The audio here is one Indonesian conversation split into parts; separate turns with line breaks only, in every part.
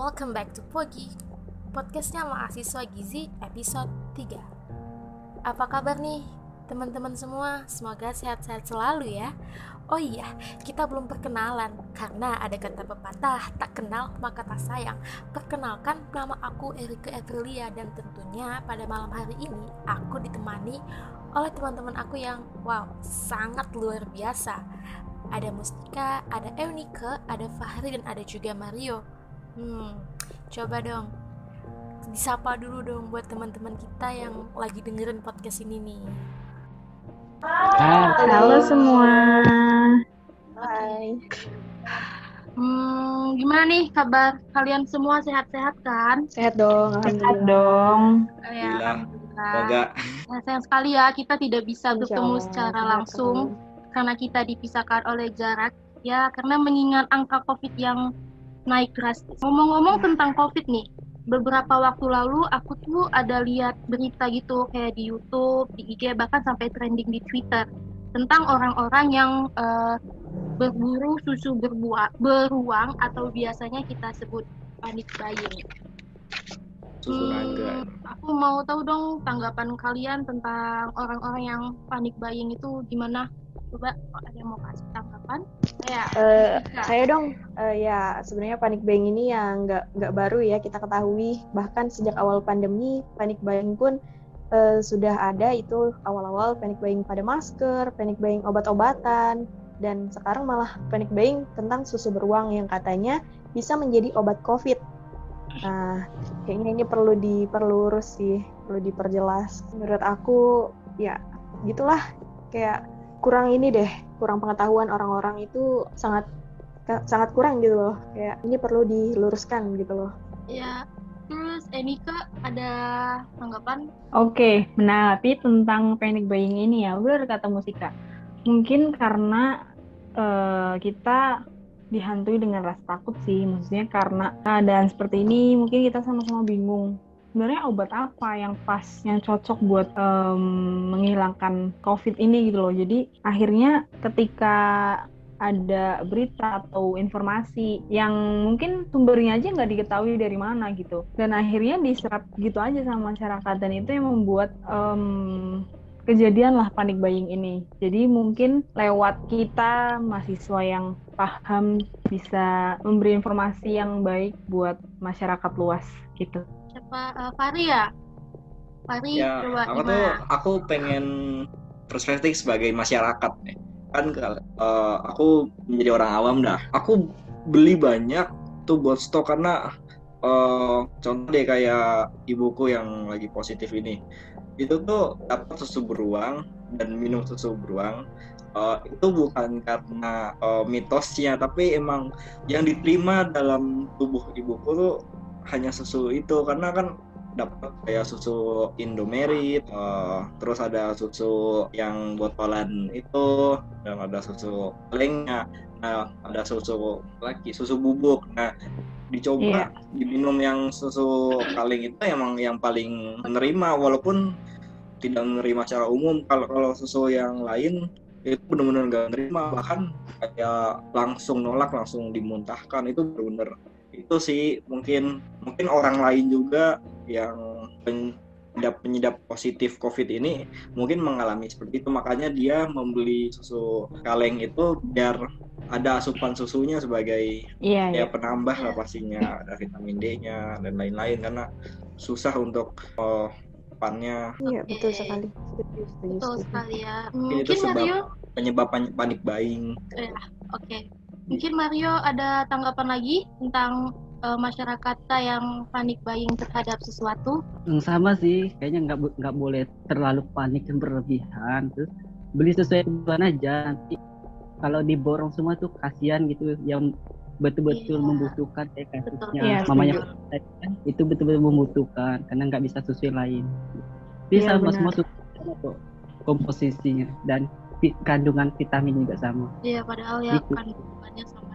welcome back to Pogi. Podcastnya mahasiswa Gizi episode 3 Apa kabar nih teman-teman semua? Semoga sehat-sehat selalu ya. Oh iya, kita belum perkenalan Karena ada kata pepatah Tak kenal maka tak sayang. Perkenalkan nama aku Erika Evelia Dan tentunya pada malam hari ini Aku ditemani oleh teman-teman aku yang Wow, sangat luar biasa. Ada Mustika, ada Eunike, ada Fahri, dan ada juga Mario. Hmm, coba dong disapa dulu dong buat teman-teman kita yang lagi dengerin podcast ini nih.
Halo, Halo semua.
Hai. Hmm, gimana nih kabar kalian semua sehat-sehat kan?
Sehat dong,
sehat dong.
Ya, Semoga.
Nah, sayang sekali ya kita tidak bisa bertemu secara langsung karena kita dipisahkan oleh jarak ya karena mengingat angka covid yang naik drastis. Ngomong-ngomong tentang covid nih, beberapa waktu lalu aku tuh ada lihat berita gitu kayak di YouTube, di IG bahkan sampai trending di Twitter tentang orang-orang yang uh, berburu susu berbuah, beruang atau biasanya kita sebut panik buying. Hmm, aku mau tahu dong tanggapan kalian tentang orang-orang yang panik buying itu gimana? Coba ada yang mau kasih tanggapan
saya uh, saya dong uh, ya sebenarnya panik buying ini ya nggak nggak baru ya kita ketahui. Bahkan sejak awal pandemi panik buying pun uh, sudah ada. Itu awal-awal panik buying pada masker panik buying obat-obatan dan sekarang malah panik buying tentang susu beruang yang katanya bisa menjadi obat covid. Nah, kayaknya ini perlu diperlurus sih, perlu diperjelas. Menurut aku, ya gitulah, kayak kurang ini deh kurang pengetahuan orang-orang itu sangat sangat kurang gitu loh. Kayak ini perlu diluruskan gitu loh.
Ya terus Enika ada tanggapan?
Oke okay, menanggapi tentang panic buying ini ya. Udah kata musika mungkin karena uh, kita dihantui dengan rasa takut sih. Maksudnya karena keadaan seperti ini mungkin kita sama-sama bingung sebenarnya obat apa yang pas yang cocok buat um, menghilangkan covid ini gitu loh. Jadi akhirnya ketika ada berita atau informasi yang mungkin sumbernya aja nggak diketahui dari mana gitu. Dan akhirnya diserap gitu aja sama masyarakat. Dan itu yang membuat um, kejadian lah panik buying ini. Jadi mungkin lewat kita mahasiswa yang paham bisa memberi informasi yang baik buat masyarakat luas gitu
siapa uh, Fari ya?
Fari ya, coba aku gimana? tuh aku pengen perspektif sebagai masyarakat nih. Kan uh, aku menjadi orang awam dah. Aku beli banyak tuh buat stok karena uh, contoh deh kayak ibuku yang lagi positif ini. Itu tuh dapat susu beruang dan minum susu beruang. Uh, itu bukan karena uh, mitosnya tapi emang yang diterima dalam tubuh ibuku tuh hanya susu itu karena kan dapat kayak susu Indomerit, uh, terus ada susu yang botolan itu, dan ada susu kalengnya, nah ada susu lagi susu bubuk. Nah dicoba yeah. diminum yang susu kaleng itu emang yang paling menerima walaupun tidak menerima secara umum. Kalau kalau susu yang lain itu benar-benar nggak menerima bahkan kayak langsung nolak langsung dimuntahkan itu benar-benar itu sih mungkin mungkin orang lain juga yang penyedap penyedap positif COVID ini mungkin mengalami seperti itu makanya dia membeli susu kaleng itu biar ada asupan susunya sebagai iya, ya iya. penambah lah pastinya ada vitamin D-nya dan lain-lain karena susah untuk uh, pannya.
Iya betul sekali.
Betul sekali ya.
Mungkin itu sebab Mario? penyebab panik buying.
Ya, oke. Okay. Mungkin Mario ada tanggapan lagi tentang uh, masyarakat yang panik buying terhadap sesuatu?
Yang sama sih, kayaknya nggak nggak boleh terlalu panik dan berlebihan. Terus beli sesuai kebutuhan aja. Nanti kalau diborong semua tuh kasihan gitu yang betul-betul yeah. membutuhkan kayak kasusnya yeah, mamanya kan itu betul-betul membutuhkan karena nggak bisa sesuai lain. Bisa yeah, semua semua komposisinya dan kandungan vitamin juga sama.
Iya, padahal ya gitu. kandungannya sama.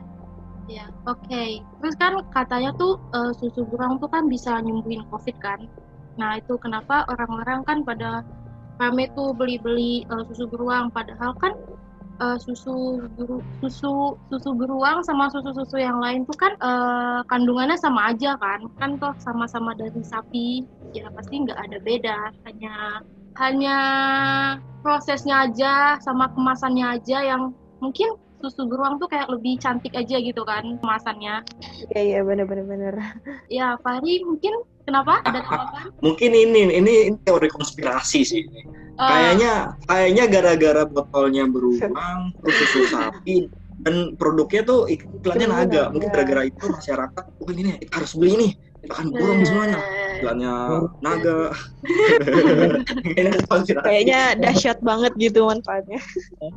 Ya, oke. Okay. Terus kan katanya tuh uh, susu beruang tuh kan bisa nyembuhin COVID kan. Nah, itu kenapa orang-orang kan pada rame tuh beli-beli uh, susu beruang padahal kan uh, susu beru, susu susu beruang sama susu-susu yang lain tuh kan uh, kandungannya sama aja kan kan toh sama-sama dari sapi ya pasti nggak ada beda hanya hanya prosesnya aja sama kemasannya aja yang mungkin susu beruang tuh kayak lebih cantik aja gitu kan kemasannya.
Iya iya bener bener bener.
Ya Fahri mungkin kenapa? Ada
tanggapan? Mungkin ini ini, ini teori konspirasi sih Uh, kayaknya kayaknya gara-gara botolnya beruang, terus susu sapi dan produknya tuh iklannya naga. Mungkin gara-gara itu masyarakat, oh ini kita harus beli ini. Kita akan burung di semuanya. Iklannya naga.
kayaknya dahsyat banget gitu manfaatnya.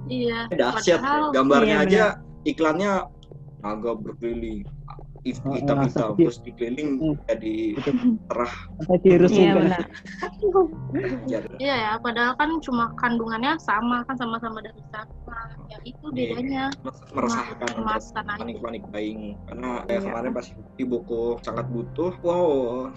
Iya.
Dahsyat. Gambarnya iya, aja iklannya naga berkeliling hitam hitam terus dikeliling hmm. jadi terah
virus iya benar.
Iya. Ya padahal kan cuma kandungannya sama kan sama-sama dari satwa ya itu iya, bedanya.
meresahkan panik-panik buying. Karena ya, kemarin pas ibuku sangat butuh wow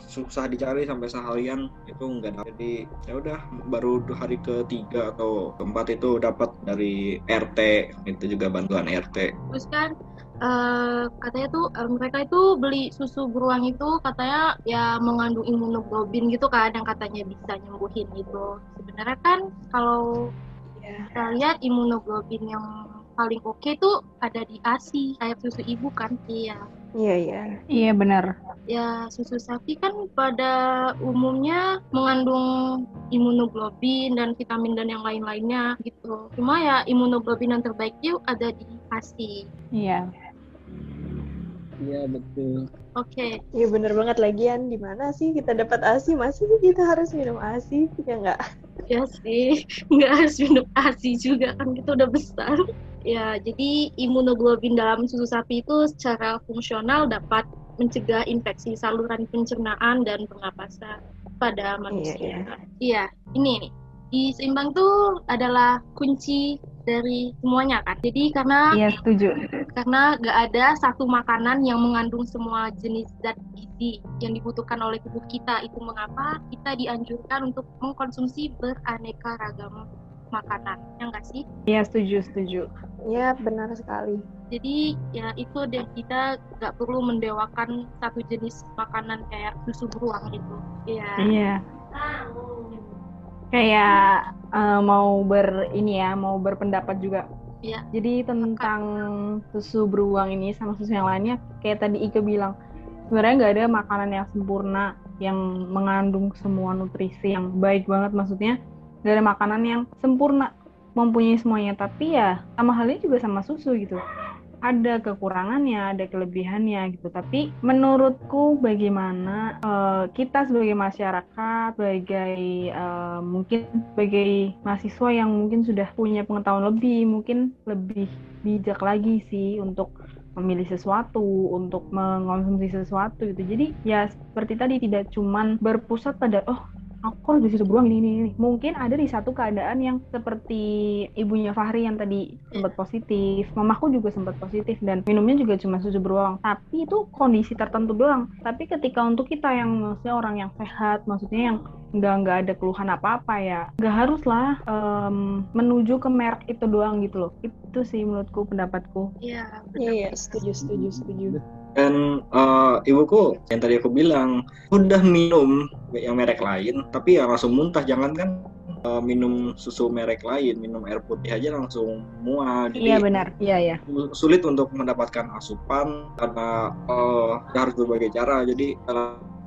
susah dicari sampai seharian itu enggak ada jadi ya udah baru hari ketiga atau keempat itu dapat dari RT itu juga bantuan RT
terus kan uh, katanya tuh uh, mereka itu beli susu beruang itu katanya ya mengandung imunoglobin gitu kan yang katanya bisa nyembuhin gitu. Sebenarnya kan kalau yeah. kita lihat imunoglobin yang paling oke okay tuh ada di ASI kayak susu ibu kan
iya. Iya iya.
Iya benar.
Ya susu sapi kan pada umumnya mengandung imunoglobin dan vitamin dan yang lain-lainnya gitu. Cuma ya imunoglobin yang terbaik itu ada di ASI.
Iya
Iya betul.
Oke. Okay.
Iya bener banget lagian di mana sih kita dapat ASI masih kita harus minum ASI ya enggak?
Ya sih nggak harus minum ASI juga kan kita udah besar. Ya jadi imunoglobin dalam susu sapi itu secara fungsional dapat mencegah infeksi saluran pencernaan dan pernapasan pada manusia. Iya, iya. iya ini nih. Di seimbang tuh adalah kunci dari semuanya kan. Jadi karena
Iya, setuju.
Karena gak ada satu makanan yang mengandung semua jenis zat gizi yang dibutuhkan oleh tubuh kita. Itu mengapa kita dianjurkan untuk mengkonsumsi beraneka ragam makanan. Ya enggak sih?
Iya, setuju, setuju.
Iya, benar sekali.
Jadi ya itu deh kita gak perlu mendewakan satu jenis makanan kayak susu beruang gitu.
Iya. Iya. Kayak uh, mau ber ini ya mau berpendapat juga.
Ya.
jadi tentang susu beruang ini sama susu yang lainnya kayak tadi Ike bilang sebenarnya nggak ada makanan yang sempurna yang mengandung semua nutrisi yang baik banget. Maksudnya nggak ada makanan yang sempurna mempunyai semuanya. Tapi ya sama halnya juga sama susu gitu ada kekurangannya, ada kelebihannya gitu. Tapi menurutku bagaimana uh, kita sebagai masyarakat, sebagai uh, mungkin sebagai mahasiswa yang mungkin sudah punya pengetahuan lebih, mungkin lebih bijak lagi sih untuk memilih sesuatu, untuk mengonsumsi sesuatu gitu. Jadi ya seperti tadi tidak cuman berpusat pada oh aku harus bisa beruang ini, ini ini mungkin ada di satu keadaan yang seperti ibunya Fahri yang tadi sempat positif. Mamaku juga sempat positif dan minumnya juga cuma susu beruang. Tapi itu kondisi tertentu doang. Tapi ketika untuk kita yang maksudnya orang yang sehat maksudnya yang nggak nggak ada keluhan apa apa ya nggak haruslah um, menuju ke merek itu doang gitu loh. Itu sih menurutku pendapatku.
Iya
iya, iya setuju setuju setuju
dan uh, ibuku yang tadi aku bilang udah minum yang merek lain tapi ya langsung muntah. Jangan kan uh, minum susu merek lain minum air putih aja langsung mual.
Jadi iya benar. Iya ya
sulit untuk mendapatkan asupan karena uh, harus berbagai cara. Jadi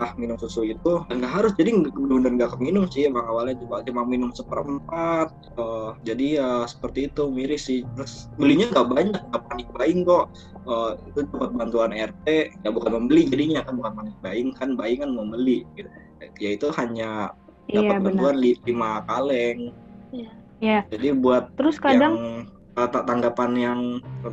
ah minum susu itu nggak harus jadi benar-benar nggak keminum sih. Emang awalnya cuma cuma minum seperempat uh, jadi ya seperti itu miris sih. Terus belinya nggak banyak nggak panik buying kok uh, itu dapat bantuan RT ya bukan membeli jadinya kan bukan panik buying kan buying kan membeli gitu ya itu hanya iya, dapat iya, bantuan lima kaleng
iya. Yeah.
jadi buat
terus kadang
yang, uh, tanggapan yang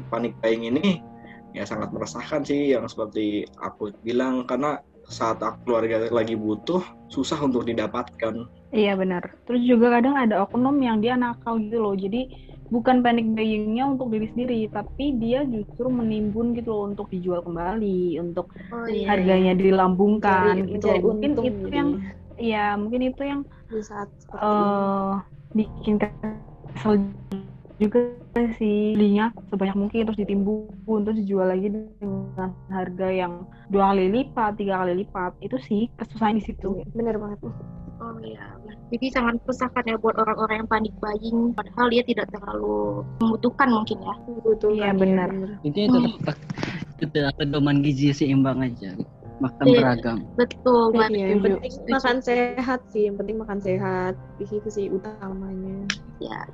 panik buying ini ya sangat meresahkan sih yang seperti aku bilang karena saat keluarga lagi butuh susah untuk didapatkan.
Iya benar. Terus juga kadang ada oknum yang dia nakal gitu loh. Jadi bukan panic buyingnya untuk diri sendiri, tapi dia justru menimbun gitu loh untuk dijual kembali, untuk oh, iya, harganya iya. dilambungkan
mencari, gitu. Mencari
mungkin itu jadi. yang, ya mungkin itu yang
di saat
uh, bikin kesel juga sih belinya sebanyak mungkin terus ditimbun terus dijual lagi dengan harga yang dua kali lipat tiga kali lipat itu sih kesusahan di situ
iya, bener banget
oh iya. Jadi sangat susahkan ya buat orang-orang yang panik buying padahal dia tidak terlalu membutuhkan mungkin ya.
Betul
iya benar.
Intinya tetap tetap pedoman gizi seimbang aja. Makan iya, beragam.
betul
ya, iya, yang penting makan sehat sih yang penting makan sehat. Di situ sih utamanya.
Ya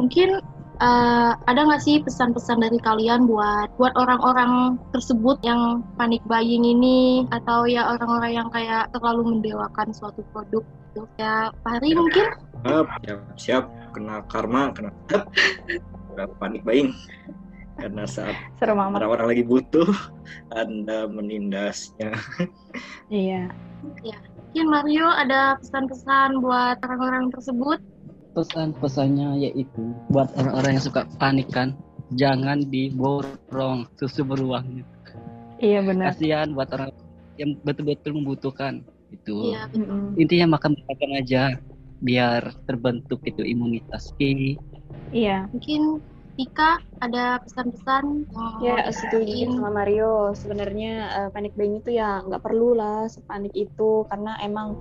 mungkin uh, ada nggak sih pesan-pesan dari kalian buat buat orang-orang tersebut yang panik buying ini? Atau ya orang-orang yang kayak terlalu mendewakan suatu produk gitu? Ya Pak Hari mungkin?
Siap siap kena karma kena panik buying. Karena saat orang-orang lagi butuh anda menindasnya.
Iya.
Ya mungkin Mario ada pesan-pesan buat orang-orang tersebut
pesan-pesannya yaitu buat orang-orang yang suka panik kan jangan diborong susu beruang
iya benar.
Kasihan buat orang yang betul-betul membutuhkan itu iya, intinya makan makan aja biar terbentuk itu imunitas.
Iya.
Mungkin Tika ada pesan-pesan
ya setuju sama Mario. Sebenarnya uh, panik buying itu ya nggak perlu lah sepanik itu karena emang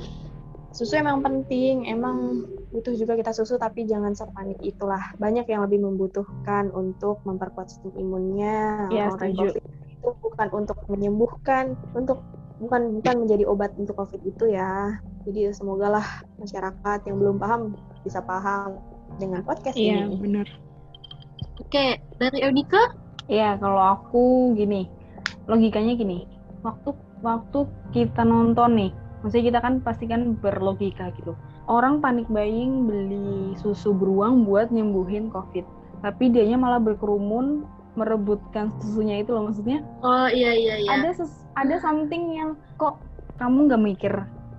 susu emang penting emang butuh juga kita susu tapi jangan sepanik itulah banyak yang lebih membutuhkan untuk memperkuat sistem imunnya
ya, setuju.
COVID itu bukan untuk menyembuhkan untuk bukan bukan menjadi obat untuk covid itu ya jadi semoga lah masyarakat yang belum paham bisa paham dengan podcast
iya,
ini.
Iya benar.
Oke, dari Eunika?
Iya, kalau aku gini, logikanya gini. Waktu waktu kita nonton nih, maksudnya kita kan pasti kan berlogika gitu. Orang panik buying beli susu beruang buat nyembuhin COVID, tapi dianya malah berkerumun merebutkan susunya itu loh maksudnya.
Oh iya iya iya.
Ada ses, ada something yang kok kamu nggak mikir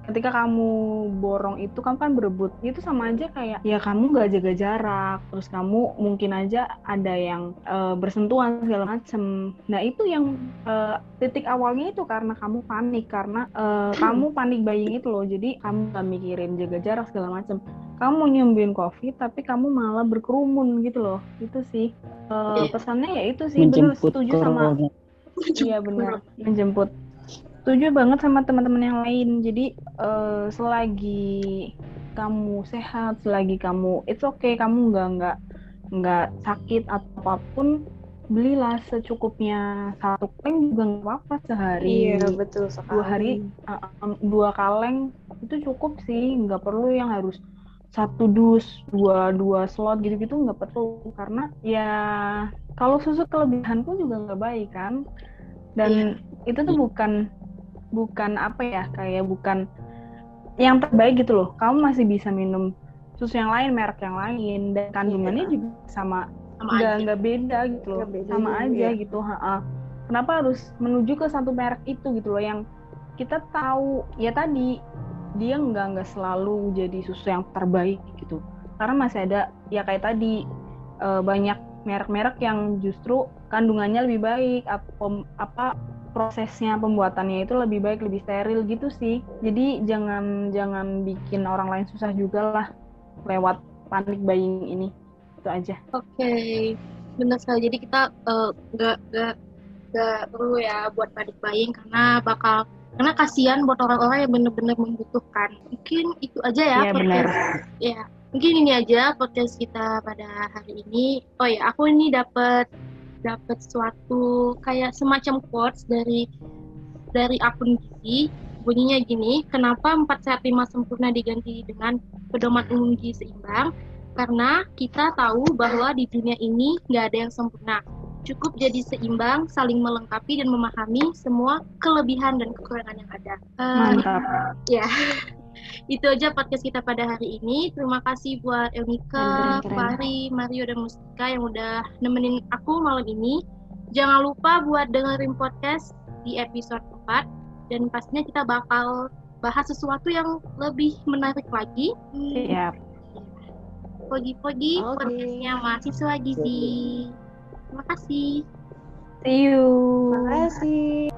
ketika kamu borong itu kamu kan berebut itu sama aja kayak ya kamu gak jaga jarak terus kamu mungkin aja ada yang uh, bersentuhan segala macem. Nah itu yang uh, titik awalnya itu karena kamu panik karena uh, kamu panik buying itu loh. Jadi kamu gak mikirin jaga jarak segala macem. Kamu mau nyembuhin covid tapi kamu malah berkerumun gitu loh. Itu sih. Uh, pesannya ya itu sih. Benar setuju sama iya benar menjemput setuju banget sama teman-teman yang lain. Jadi uh, selagi kamu sehat selagi kamu it's okay kamu nggak nggak nggak sakit atau apa pun belilah secukupnya satu kaleng juga nggak apa-apa sehari.
Iya betul sekali.
dua hari uh, dua kaleng itu cukup sih. Nggak perlu yang harus satu dus dua dua slot gitu-gitu nggak perlu. Karena ya kalau susu kelebihan pun juga nggak baik kan. Dan iya. itu tuh bukan bukan apa ya kayak bukan yang terbaik gitu loh kamu masih bisa minum susu yang lain merek yang lain dan kandungannya yeah. juga sama nggak nggak beda gitu loh beda sama juga, aja ya. gitu ha -ha. kenapa harus menuju ke satu merek itu gitu loh yang kita tahu ya tadi dia nggak nggak selalu jadi susu yang terbaik gitu karena masih ada ya kayak tadi uh, banyak merek-merek yang justru kandungannya lebih baik apa apa prosesnya pembuatannya itu lebih baik lebih steril gitu sih. Jadi jangan jangan bikin orang lain susah juga lah lewat panik buying ini. Itu aja.
Oke okay. benar sekali. Jadi kita eh, nggak uh, nggak nggak perlu ya buat panik buying karena bakal karena kasihan buat orang-orang yang benar-benar membutuhkan. Mungkin itu aja ya
ya benar.
ya mungkin ini aja podcast kita pada hari ini. Oh ya aku ini dapat dapat suatu kayak semacam quotes dari dari akun gizi bunyinya gini kenapa empat sehat lima sempurna diganti dengan pedoman umum gizi seimbang? Karena kita tahu bahwa di dunia ini nggak ada yang sempurna. Cukup jadi seimbang saling melengkapi dan memahami semua kelebihan dan kekurangan yang ada.
Uh, mantap.
ya itu aja podcast kita pada hari ini. Terima kasih buat Elmika, Fahri, Mario, dan Mustika yang udah nemenin aku malam ini. Jangan lupa buat dengerin podcast di episode 4 dan pastinya kita bakal bahas sesuatu yang lebih menarik lagi.
Siap.
Pogi-pogi okay. podcastnya mahasiswa gizi. Terima kasih.
See you.
Terima kasih.